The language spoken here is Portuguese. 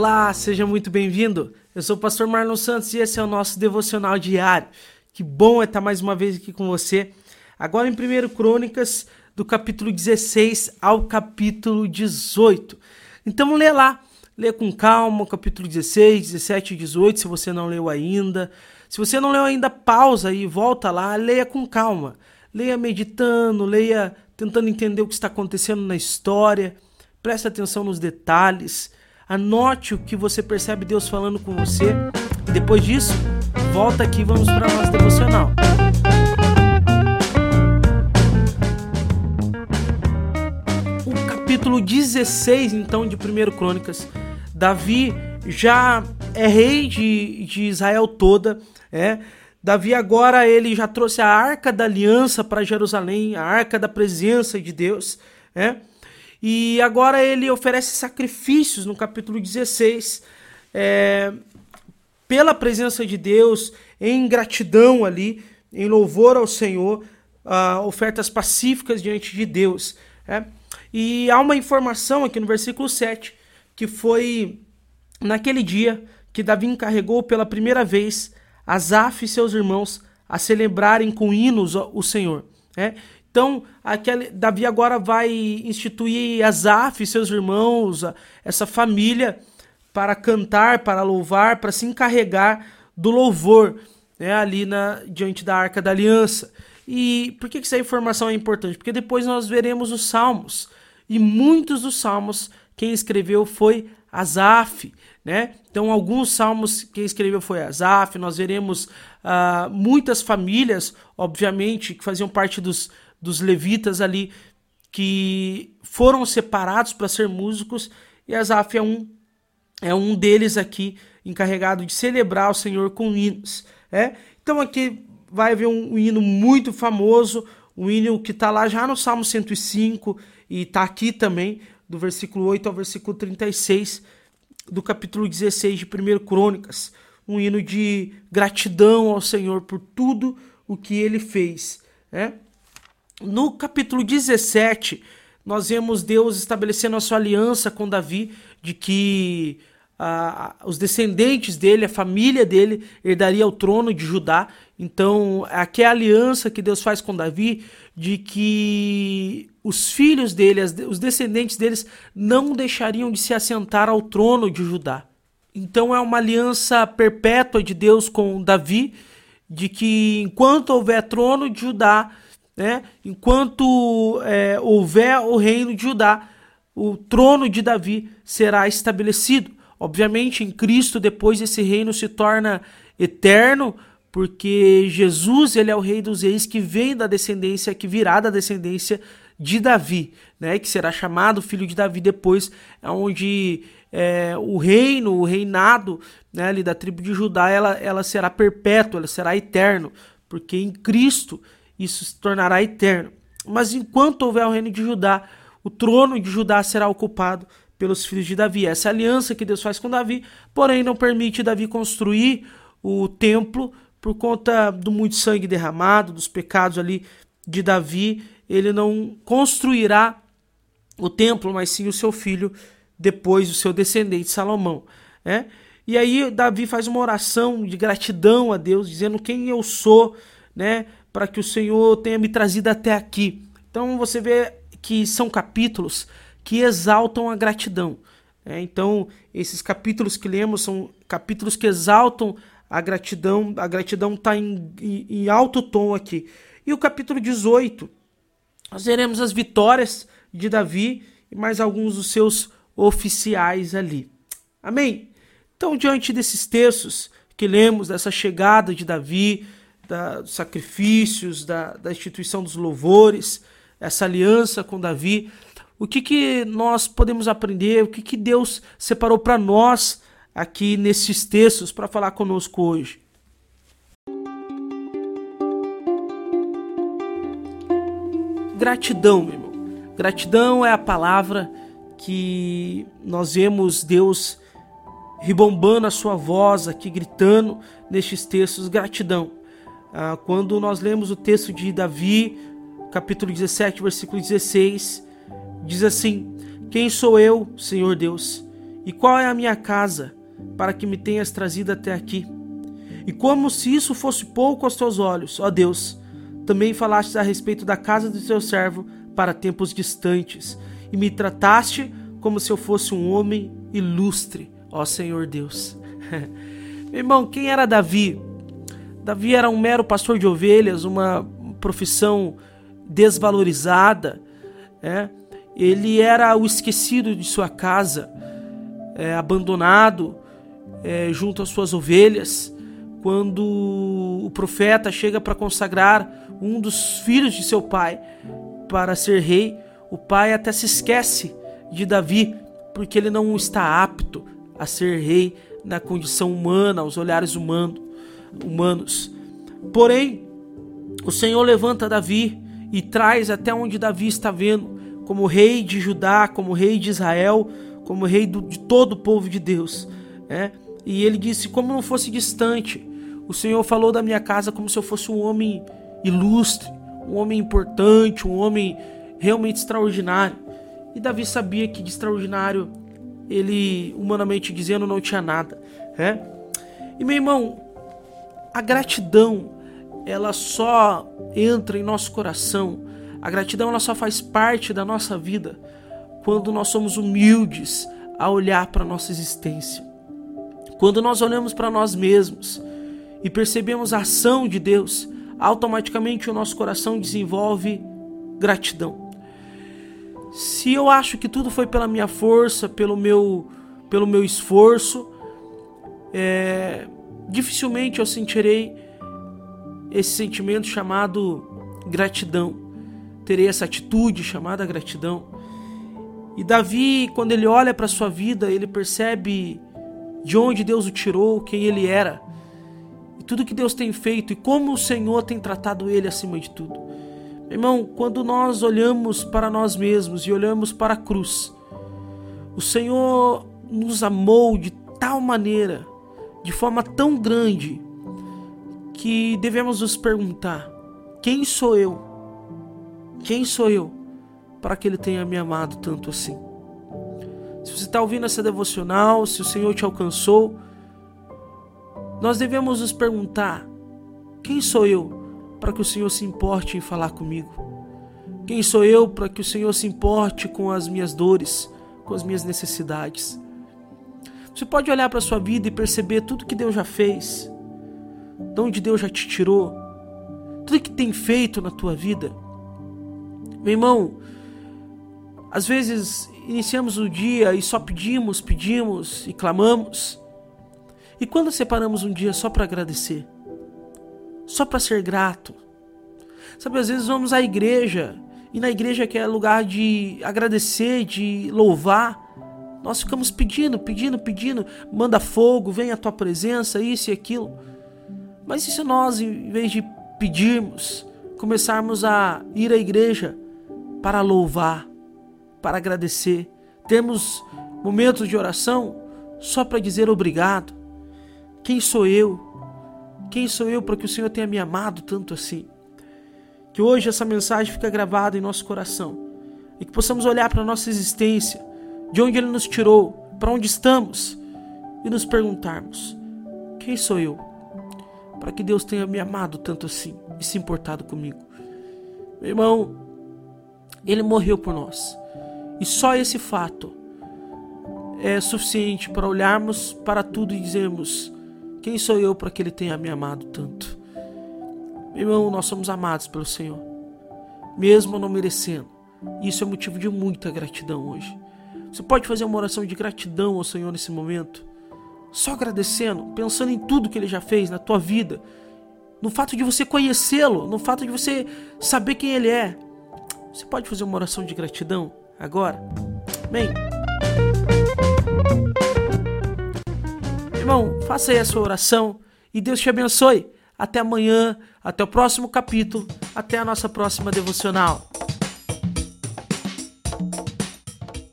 Olá, seja muito bem-vindo. Eu sou o pastor Marlon Santos e esse é o nosso devocional diário. Que bom é estar mais uma vez aqui com você. Agora em 1 Crônicas, do capítulo 16 ao capítulo 18. Então lê lá, lê com calma capítulo 16, 17 e 18, se você não leu ainda. Se você não leu ainda, pausa e volta lá, leia com calma. Leia meditando, leia tentando entender o que está acontecendo na história. Preste atenção nos detalhes. Anote o que você percebe Deus falando com você. Depois disso, volta aqui e vamos para a nossa devocional. O capítulo 16, então, de 1 Crônicas. Davi já é rei de, de Israel toda, é. Davi agora ele já trouxe a arca da aliança para Jerusalém, a arca da presença de Deus, é. E agora ele oferece sacrifícios no capítulo 16, é, pela presença de Deus, em gratidão ali, em louvor ao Senhor, uh, ofertas pacíficas diante de Deus. É? E há uma informação aqui no versículo 7 que foi naquele dia que Davi encarregou pela primeira vez Asaf e seus irmãos a celebrarem com hinos o Senhor. É? Então, aquele, Davi agora vai instituir Asaf e seus irmãos, essa família, para cantar, para louvar, para se encarregar do louvor né, ali na, diante da Arca da Aliança. E por que, que essa informação é importante? Porque depois nós veremos os salmos. E muitos dos salmos quem escreveu foi Asaf. Né? Então, alguns salmos quem escreveu foi Asaf. Nós veremos uh, muitas famílias, obviamente, que faziam parte dos dos levitas ali que foram separados para ser músicos e Asaf é um é um deles aqui encarregado de celebrar o Senhor com hinos, é? Então aqui vai haver um, um hino muito famoso, um hino que está lá já no Salmo 105 e está aqui também, do versículo 8 ao versículo 36 do capítulo 16 de 1 Crônicas, um hino de gratidão ao Senhor por tudo o que ele fez, é? No capítulo 17, nós vemos Deus estabelecendo a sua aliança com Davi, de que ah, os descendentes dele, a família dele, herdaria o trono de Judá. Então, aqui é a aliança que Deus faz com Davi, de que os filhos dele, os descendentes deles, não deixariam de se assentar ao trono de Judá. Então, é uma aliança perpétua de Deus com Davi, de que enquanto houver trono de Judá, né? Enquanto é, houver o reino de Judá, o trono de Davi será estabelecido. Obviamente, em Cristo, depois esse reino se torna eterno, porque Jesus ele é o rei dos reis que vem da descendência, que virá da descendência de Davi, né? que será chamado filho de Davi depois, onde é, o reino, o reinado né, ali da tribo de Judá, ela, ela será perpétua, ela será eterno, porque em Cristo isso se tornará eterno. Mas enquanto houver o reino de Judá, o trono de Judá será ocupado pelos filhos de Davi. Essa aliança que Deus faz com Davi, porém não permite Davi construir o templo por conta do muito sangue derramado, dos pecados ali de Davi. Ele não construirá o templo, mas sim o seu filho, depois o seu descendente Salomão. É? E aí Davi faz uma oração de gratidão a Deus, dizendo quem eu sou, né? Para que o Senhor tenha me trazido até aqui. Então você vê que são capítulos que exaltam a gratidão. Né? Então, esses capítulos que lemos são capítulos que exaltam a gratidão. A gratidão está em, em, em, alto tom aqui. E o capítulo 18, nós veremos as vitórias de Davi e mais alguns dos seus oficiais ali. Amém? Então, diante desses textos que lemos, dessa chegada de Davi, da, dos sacrifícios, da, da instituição dos louvores, essa aliança com Davi. O que, que nós podemos aprender? O que, que Deus separou para nós aqui nesses textos para falar conosco hoje? Gratidão, meu irmão. Gratidão é a palavra que nós vemos Deus ribombando a sua voz aqui, gritando nestes textos. Gratidão. Ah, quando nós lemos o texto de Davi, capítulo 17, versículo 16, diz assim: Quem sou eu, Senhor Deus, E qual é a minha casa para que me tenhas trazido até aqui? E como se isso fosse pouco aos teus olhos, ó Deus, também falaste a respeito da casa do teu servo para tempos distantes, e me trataste como se eu fosse um homem ilustre, ó Senhor Deus. Meu irmão, quem era Davi? Davi era um mero pastor de ovelhas, uma profissão desvalorizada. É? Ele era o esquecido de sua casa, é, abandonado é, junto às suas ovelhas. Quando o profeta chega para consagrar um dos filhos de seu pai para ser rei, o pai até se esquece de Davi, porque ele não está apto a ser rei na condição humana, aos olhares humano, humanos. Porém, o Senhor levanta Davi e traz até onde Davi está vendo, como rei de Judá, como rei de Israel, como rei do, de todo o povo de Deus. Né? E ele disse: Como não fosse distante, o Senhor falou da minha casa como se eu fosse um homem ilustre, um homem importante, um homem realmente extraordinário. E Davi sabia que de extraordinário ele, humanamente dizendo, não tinha nada. Né? E meu irmão, a gratidão ela só entra em nosso coração. A gratidão ela só faz parte da nossa vida quando nós somos humildes a olhar para nossa existência. Quando nós olhamos para nós mesmos e percebemos a ação de Deus, automaticamente o nosso coração desenvolve gratidão. Se eu acho que tudo foi pela minha força, pelo meu, pelo meu esforço, é, dificilmente eu sentirei esse sentimento chamado gratidão. Terei essa atitude chamada gratidão. E Davi, quando ele olha para sua vida, ele percebe de onde Deus o tirou, quem ele era, e tudo que Deus tem feito e como o Senhor tem tratado ele acima de tudo. Meu irmão, quando nós olhamos para nós mesmos e olhamos para a cruz, o Senhor nos amou de tal maneira, de forma tão grande, que devemos nos perguntar: quem sou eu? Quem sou eu para que Ele tenha me amado tanto assim? Se você está ouvindo essa devocional, se o Senhor te alcançou, nós devemos nos perguntar: quem sou eu para que o Senhor se importe em falar comigo? Quem sou eu para que o Senhor se importe com as minhas dores, com as minhas necessidades? Você pode olhar para sua vida e perceber tudo que Deus já fez, de onde Deus já te tirou, tudo que tem feito na tua vida. Meu irmão, às vezes iniciamos o dia e só pedimos, pedimos e clamamos. E quando separamos um dia só para agradecer, só para ser grato. Sabe, às vezes vamos à igreja e na igreja que é lugar de agradecer, de louvar, nós ficamos pedindo, pedindo, pedindo, manda fogo, vem a tua presença, isso e aquilo. Mas e se nós, em vez de pedirmos, começarmos a ir à igreja para louvar, para agradecer, temos momentos de oração só para dizer obrigado? Quem sou eu? Quem sou eu para que o Senhor tenha me amado tanto assim? Que hoje essa mensagem fique gravada em nosso coração e que possamos olhar para a nossa existência, de onde Ele nos tirou, para onde estamos e nos perguntarmos: quem sou eu? para que Deus tenha me amado tanto assim e se importado comigo. Meu irmão, ele morreu por nós. E só esse fato é suficiente para olharmos para tudo e dizermos: quem sou eu para que ele tenha me amado tanto? Meu irmão, nós somos amados pelo Senhor, mesmo não merecendo. Isso é motivo de muita gratidão hoje. Você pode fazer uma oração de gratidão ao Senhor nesse momento? só agradecendo, pensando em tudo que ele já fez na tua vida, no fato de você conhecê-lo, no fato de você saber quem ele é. Você pode fazer uma oração de gratidão agora? Bem, irmão, faça aí a sua oração e Deus te abençoe. Até amanhã, até o próximo capítulo, até a nossa próxima devocional.